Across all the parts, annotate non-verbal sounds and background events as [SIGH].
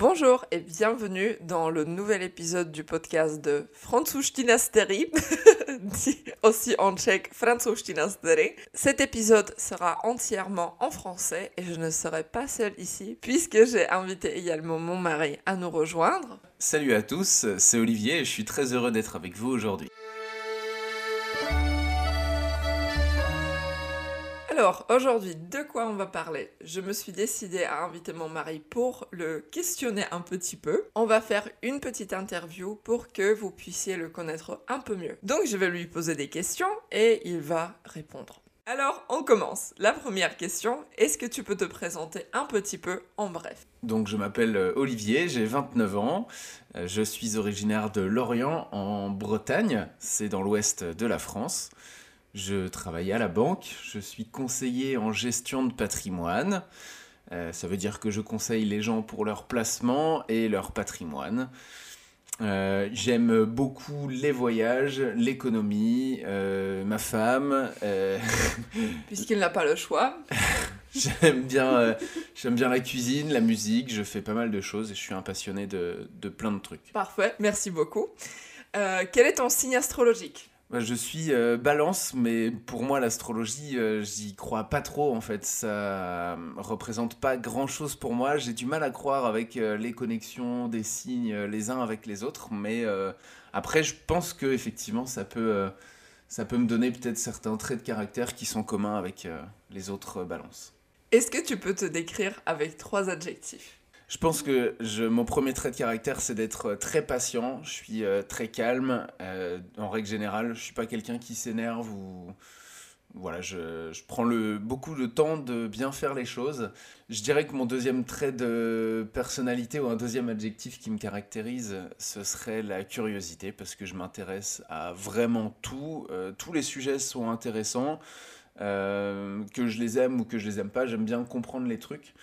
Bonjour et bienvenue dans le nouvel épisode du podcast de Franzouchtina [LAUGHS] dit aussi en tchèque Franzouchtina Cet épisode sera entièrement en français et je ne serai pas seule ici puisque j'ai invité également mon mari à nous rejoindre. Salut à tous, c'est Olivier et je suis très heureux d'être avec vous aujourd'hui. Alors, aujourd'hui, de quoi on va parler? Je me suis décidée à inviter mon mari pour le questionner un petit peu. On va faire une petite interview pour que vous puissiez le connaître un peu mieux. Donc, je vais lui poser des questions et il va répondre. Alors, on commence. La première question, est-ce que tu peux te présenter un petit peu en bref? Donc, je m'appelle euh, Olivier, j'ai 29 ans. Euh, je suis originaire de Lorient, en Bretagne. C'est dans l'ouest de la France. Je travaille à la banque, je suis conseiller en gestion de patrimoine. Euh, ça veut dire que je conseille les gens pour leur placement et leur patrimoine. Euh, j'aime beaucoup les voyages, l'économie, euh, ma femme. [LAUGHS] Puisqu'il n'a pas le choix. [LAUGHS] j'aime bien, j'aime bien la cuisine, la musique, je fais pas mal de choses et je suis un passionné de, de plein de trucs. Parfait, merci beaucoup. quel est ton signe astrologique? Je suis euh, balance, mais pour moi, l'astrologie, euh, j'y crois pas trop en fait. Ça représente pas grand chose pour moi. J'ai du mal à croire avec euh, les connexions des signes les uns avec les autres. Mais après, je pense que effectivement, ça peut, ça peut me donner peut-être certains traits de caractère qui sont communs avec les autres balances. Est-ce que tu peux te décrire avec trois adjectifs? Je pense que je, mon premier trait de caractère, c'est d'être euh, très patient. Je suis euh, très calme. Euh, en règle générale, je suis pas quelqu'un qui s'énerve ou voilà, je, prends le, beaucoup de temps de bien faire les choses. Je dirais que mon deuxième trait de personnalité ou un deuxième adjectif qui me caractérise, ce serait la curiosité, parce que je m'intéresse à vraiment tout. tous les sujets sont intéressants, que je les aime ou que je les aime pas, j'aime bien comprendre les trucs.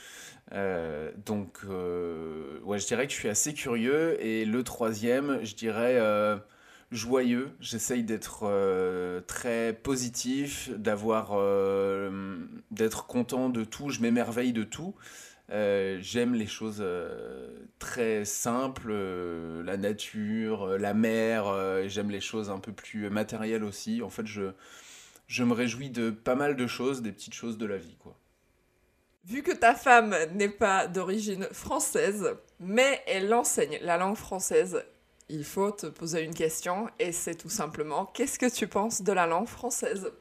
Euh, donc, euh, ouais, je dirais que je suis assez curieux. Et le troisième, je dirais euh, joyeux. J'essaye d'être très positif, d'avoir, d'être content de tout. Je m'émerveille de tout. J'aime les choses très simples, la nature, la mer. J'aime les choses un peu plus matérielles aussi. En fait, je, je me réjouis de pas mal de choses, des petites choses de la vie, quoi. Vu que ta femme n'est pas d'origine française, mais elle enseigne la langue française, il faut te poser une question et c'est tout simplement qu'est-ce que tu penses de la langue française?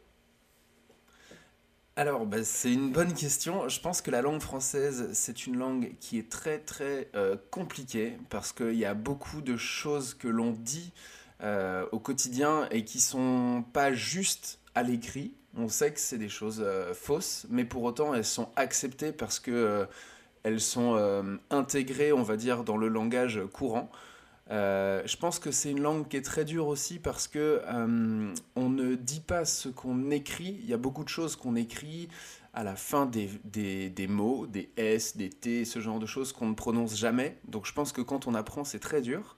Alors, bah, c'est une bonne question. Je pense que la langue française, c'est une langue qui est très très euh, compliquée parce qu'il y a beaucoup de choses que l'on dit euh, au quotidien et qui sont pas justes à l'écrit. On sait que c'est des choses euh, fausses, mais pour autant elles sont acceptées parce que euh, elles sont euh, intégrées, on va dire, dans le langage courant. je pense que c'est une langue qui est très dure aussi parce que on ne dit pas ce qu'on écrit. Il y a beaucoup de choses qu'on écrit à la fin des, des, des, mots, des S, des T, ce genre de choses qu'on ne prononce jamais. Donc je pense que quand on apprend, c'est très dur.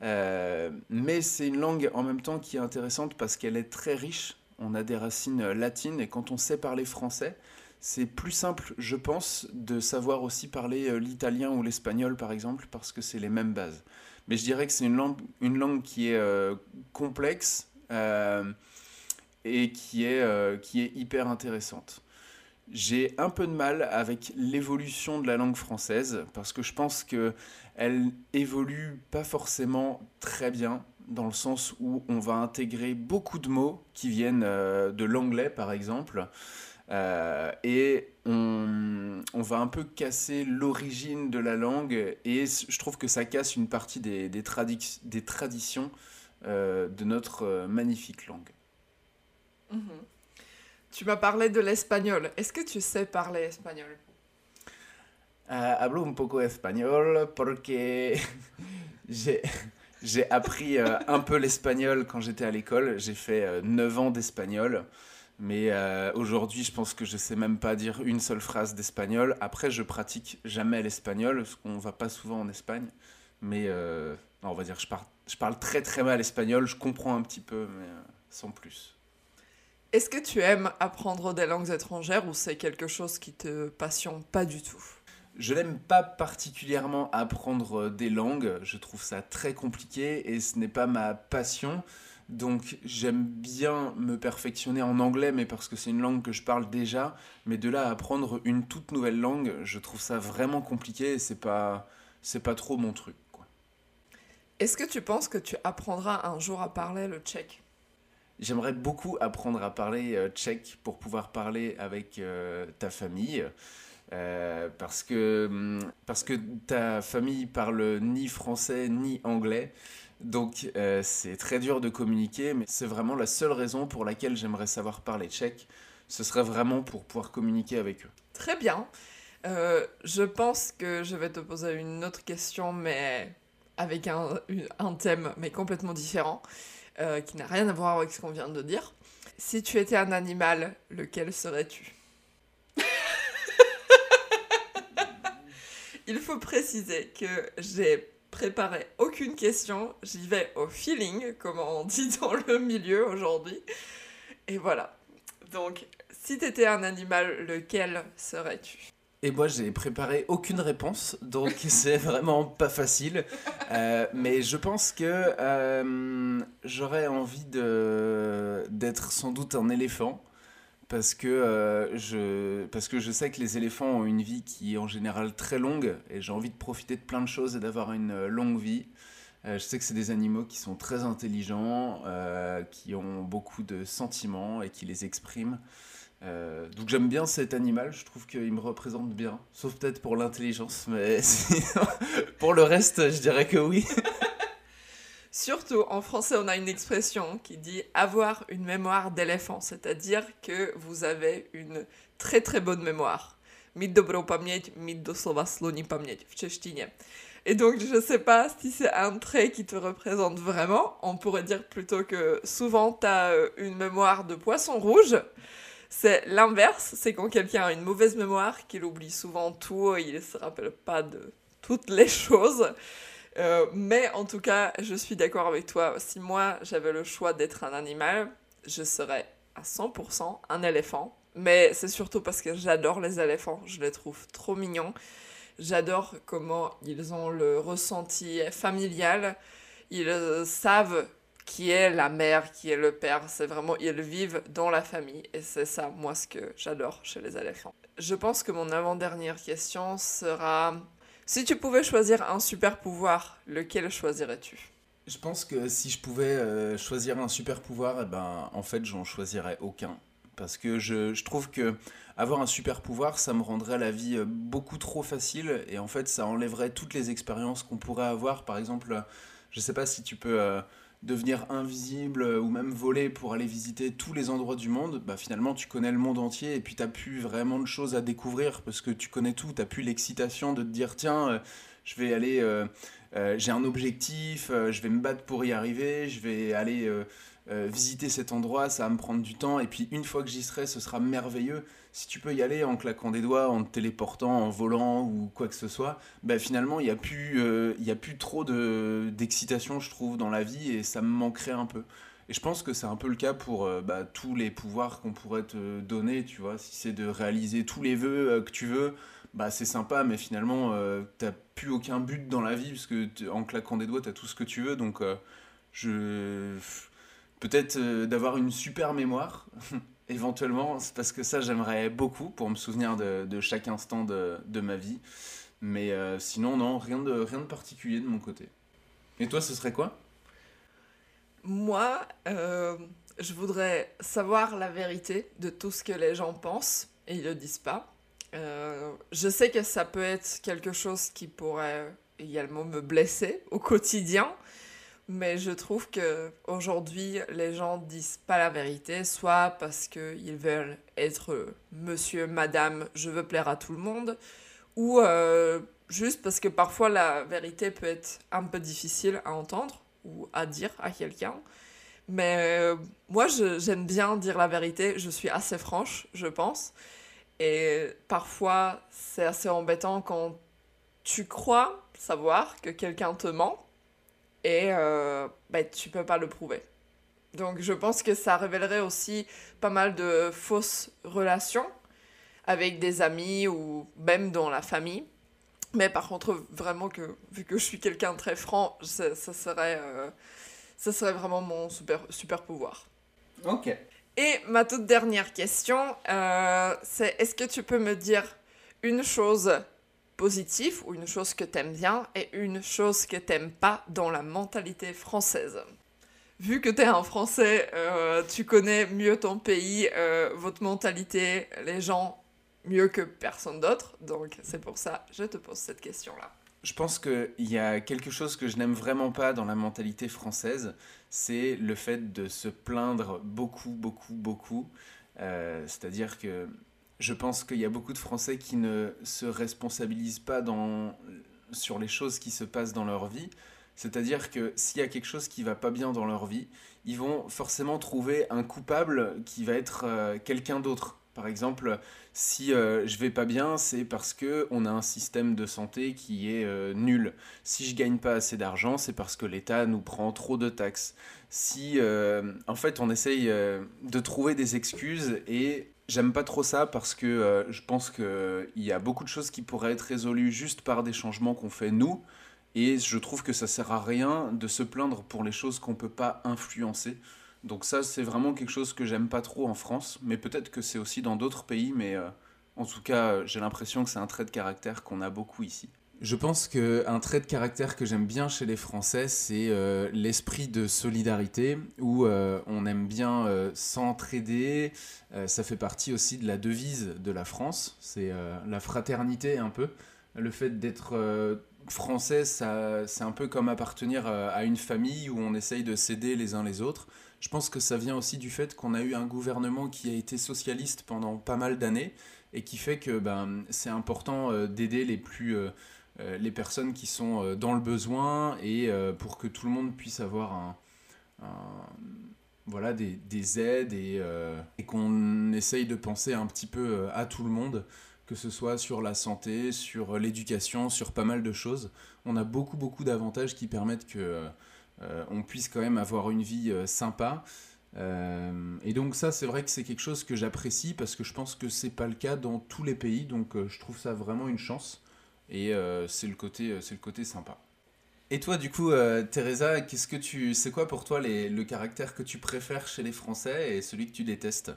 mais c'est une langue en même temps qui est intéressante parce qu'elle est très riche on a des racines euh, latines et quand on sait parler français, c'est plus simple, je pense, de savoir aussi parler euh, l'italien ou l'espagnol, par exemple, parce que c'est les mêmes bases. Mais je dirais que c'est une langue, une langue qui est euh, complexe et qui est, qui est hyper intéressante. J'ai un peu de mal avec l'évolution de la langue française, parce que je pense qu'elle évolue pas forcément très bien dans le sens où on va intégrer beaucoup de mots qui viennent euh, de l'anglais, par exemple, euh, et on, va un peu casser l'origine de la langue, et je trouve que ça casse une partie des, des, des traditions euh, de notre magnifique langue. Mhm. Tu m'as parlé de l'espagnol. Est-ce que tu sais parler espagnol? Hablo un poco espagnol porque [LAUGHS] j'ai j'ai appris euh, un peu l'espagnol quand j'étais à l'école. J'ai fait 9 euh, ans d'espagnol. Mais euh, aujourd'hui, je pense que je sais même pas dire une seule phrase d'espagnol. Après, je pratique jamais l'espagnol, parce qu'on va pas souvent en Espagne. Mais on va dire, je, je parle très très mal espagnol. Je comprends un petit peu, mais sans plus. Est-ce que tu aimes apprendre des langues étrangères ou c'est quelque chose qui te passionne pas du tout? Je n'aime pas particulièrement apprendre des langues, je trouve ça très compliqué et ce n'est pas ma passion. Donc j'aime bien me perfectionner en anglais, mais parce que c'est une langue que je parle déjà. Mais de là à apprendre une toute nouvelle langue, je trouve ça vraiment compliqué et c'est pas, c'est pas trop mon truc. Est-ce que tu penses que tu apprendras un jour à parler le tchèque? J'aimerais beaucoup apprendre à parler euh, tchèque pour pouvoir parler avec euh, ta famille. Euh, parce, que, hum, parce que ta famille parle ni français ni anglais. Donc c'est très dur de communiquer, mais c'est vraiment la seule raison pour laquelle j'aimerais savoir parler tchèque. Ce serait vraiment pour pouvoir communiquer avec eux. Très bien. je pense que je vais te poser une autre question, mais avec un, un thème, mais complètement différent, euh, qui n'a rien à voir avec ce qu'on vient de dire. Si tu étais un animal, lequel serais-tu? Il faut préciser que j'ai préparé aucune question, j'y vais au feeling, comme on [LAUGHS] dit dans le milieu aujourd'hui. Et voilà. Donc, si tu étais un animal, lequel serais-tu? Et moi, j'ai préparé aucune réponse, donc [LAUGHS] c'est vraiment pas facile. Euh, mais je pense que euh, j'aurais envie d'être sans doute un éléphant. Parce que, euh, je, parce que je sais que les éléphants ont une vie qui est en général très longue et j'ai envie de profiter de plein de choses et d'avoir une longue vie. je sais que c'est des animaux qui sont très intelligents, qui ont beaucoup de sentiments et qui les expriment. Euh, donc j'aime bien cet animal, je trouve qu'il me représente bien, sauf peut-être pour l'intelligence, mais [LAUGHS] pour le reste, je dirais que oui. [LAUGHS] Surtout en français, on a une expression qui dit avoir une mémoire d'éléphant, c'est-à-dire que vous avez une très très bonne mémoire. Et donc, je ne sais pas si c'est un trait qui te représente vraiment. On pourrait dire plutôt que souvent, tu as euh, une mémoire de poisson rouge. C'est l'inverse, c'est quand quelqu'un a une mauvaise mémoire, qu'il oublie souvent tout, il ne se rappelle pas de toutes les [LAUGHS] choses. Euh, mais en tout cas, je suis d'accord avec toi. Si moi j'avais le choix d'être un animal, je serais à 100% un éléphant. Mais c'est surtout parce que j'adore les éléphants, je les trouve trop mignons. J'adore comment ils ont le ressenti familial. Ils savent qui est la mère, qui est le père. C'est vraiment, ils vivent dans la famille. Et c'est ça, moi, ce que j'adore chez les éléphants. Je pense que mon avant-dernière question sera si tu pouvais choisir un super pouvoir, lequel choisirais-tu? Je pense que si je pouvais euh, choisir un super pouvoir, eh ben, en fait, j'en choisirais aucun. Parce que je, trouve que avoir un super pouvoir, ça me rendrait la vie euh, beaucoup trop facile. Et en fait, ça enlèverait toutes les expériences qu'on pourrait avoir. Par exemple, je sais pas si tu peux. Euh, devenir invisible euh, ou même voler pour aller visiter tous les endroits du monde, bah finalement tu connais le monde entier et puis t'as plus vraiment de choses à découvrir parce que tu connais tout, t'as plus l'excitation de te dire tiens, euh, je vais aller, euh, j'ai un objectif, je vais me battre pour y arriver, je vais aller visiter cet endroit, ça va me prendre du temps et puis une fois que j'y serai, ce sera merveilleux si tu peux y aller en claquant des doigts, en téléportant, en volant ou quoi que ce soit, bah finalement, il n'y a, plus, euh, il a plus trop d'excitation, je trouve, dans la vie et ça me manquerait un peu. Et je pense que c'est un peu le cas pour euh, bah, tous les pouvoirs qu'on pourrait te donner, tu vois. Si c'est de réaliser tous les vœux euh, que tu veux, bah c'est sympa, mais finalement, tu n'as plus aucun but dans la vie, parce que en claquant des doigts, tu as tout ce que tu veux. Donc, je... peut-être d'avoir une super mémoire, [LAUGHS] éventuellement, parce que ça j'aimerais beaucoup pour me souvenir de, chaque instant de, ma vie. Mais euh, sinon, non, rien de, rien de particulier de mon côté. Et toi, ce serait quoi? Moi, euh, je voudrais savoir la vérité de tout ce que les gens pensent et ils le disent pas. Euh, je sais que ça peut être quelque chose qui pourrait également me blesser au quotidien, mais je trouve que aujourd'hui les gens disent pas la vérité, soit parce qu'ils veulent être monsieur, madame, je veux plaire à tout le monde, ou euh, juste parce que parfois la vérité peut être un peu difficile à entendre ou à dire à quelqu'un. Mais euh, moi, j'aime bien dire la vérité, je suis assez franche, je pense. Et parfois, c'est assez embêtant quand tu crois savoir que quelqu'un te ment et euh, bah, tu peux pas le prouver. Donc je pense que ça révélerait aussi pas mal de fausses relations avec des amis ou même dans la famille. Mais par contre, vraiment que vu que je suis quelqu'un de très franc, ça, ça serait, euh, ça serait vraiment mon super, super pouvoir. Ok. Et ma toute dernière question, euh, c'est est-ce que tu peux me dire une chose positive ou une chose que t'aimes bien et une chose que t'aimes pas dans la mentalité française Vu que t'es un Français, euh, tu connais mieux ton pays, euh, votre mentalité, les gens mieux que personne d'autre. Donc c'est pour ça je te pose cette question-là. Je pense qu'il y a quelque chose que je n'aime vraiment pas dans la mentalité française, c'est le fait de se plaindre beaucoup, beaucoup, beaucoup. Euh, C'est-à-dire que je pense qu'il y a beaucoup de Français qui ne se responsabilisent pas dans, sur les choses qui se passent dans leur vie. C'est-à-dire que s'il y a quelque chose qui va pas bien dans leur vie, ils vont forcément trouver un coupable qui va être euh, quelqu'un d'autre. Par exemple, si euh, je vais pas bien, c'est parce que on a un système de santé qui est euh, nul. Si je gagne pas assez d'argent, c'est parce que l'État nous prend trop de taxes. Si, euh, en fait, on essaye de trouver des excuses et j'aime pas trop ça parce que euh, je pense qu'il y a beaucoup de choses qui pourraient être résolues juste par des changements qu'on fait nous. Et je trouve que ça sert à rien de se plaindre pour les choses qu'on peut pas influencer. Donc ça, c'est vraiment quelque chose que j'aime pas trop en France, mais peut-être que c'est aussi dans d'autres pays, mais euh, en tout cas, j'ai l'impression que c'est un trait de caractère qu'on a beaucoup ici. Je pense qu'un trait de caractère que j'aime bien chez les Français, c'est euh, l'esprit de solidarité, où euh, on aime bien euh, s'entraider. Ça fait partie aussi de la devise de la France, c'est la fraternité un peu. Le fait d'être français, ça, c'est un peu comme appartenir à une famille où on essaye de s'aider les uns les autres. Je pense que ça vient aussi du fait qu'on a eu un gouvernement qui a été socialiste pendant pas mal d'années et qui fait que ben, c'est important d'aider les plus les personnes qui sont euh, dans le besoin et euh, pour que tout le monde puisse avoir un, voilà des, des aides et, euh, qu'on essaye de penser un petit peu euh, à tout le monde que ce soit sur la santé, sur l'éducation, sur pas mal de choses. On a beaucoup beaucoup d'avantages qui permettent que euh, euh, on puisse quand même avoir une vie euh, sympa. Euh, et donc ça, c'est vrai que c'est quelque chose que j'apprécie parce que je pense que c'est pas le cas dans tous les pays. Donc euh, je trouve ça vraiment une chance. Et euh, c'est le côté, euh, c'est le côté sympa. Et toi, du coup, euh, Teresa, qu'est-ce que tu, c'est quoi pour toi les- le caractère que tu préfères chez les Français et celui que tu détestes?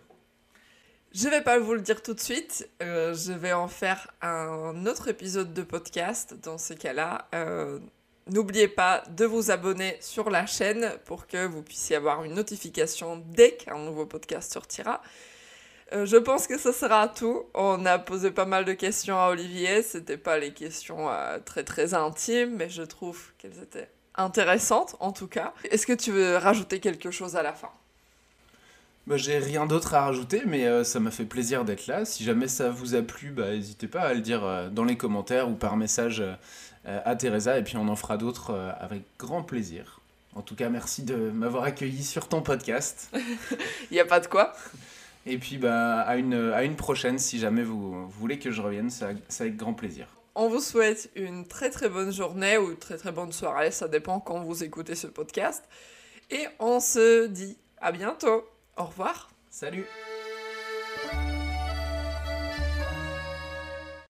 Je vais pas vous le dire tout de suite, euh, je vais en faire un autre épisode de podcast dans ces cas-là. Euh, N'oubliez pas de vous abonner sur la chaîne pour que vous puissiez avoir une notification dès qu'un nouveau podcast sortira. Euh, je pense que ce sera tout. On a posé pas mal de questions à Olivier. C'était pas les questions euh, très très intimes, mais je trouve qu'elles étaient intéressantes en tout cas. Est-ce que tu veux rajouter quelque chose à la fin? Bah, j'ai rien d'autre à rajouter, mais euh, ça m'a fait plaisir d'être là. Si jamais ça vous a plu, bah, n'hésitez pas à le dire euh, dans les commentaires ou par message euh, à Teresa, et puis on en fera d'autres avec grand plaisir. En tout cas, merci de m'avoir accueilli sur ton podcast. [LAUGHS] Il n'y a pas de quoi. Et puis bah, à, une, à une prochaine, si jamais vous, voulez que je revienne, c'est c'est avec grand plaisir. On vous souhaite une très très bonne journée ou une très très bonne soirée, ça dépend quand vous écoutez ce podcast. Et on se dit à bientôt. Au revoir. Salut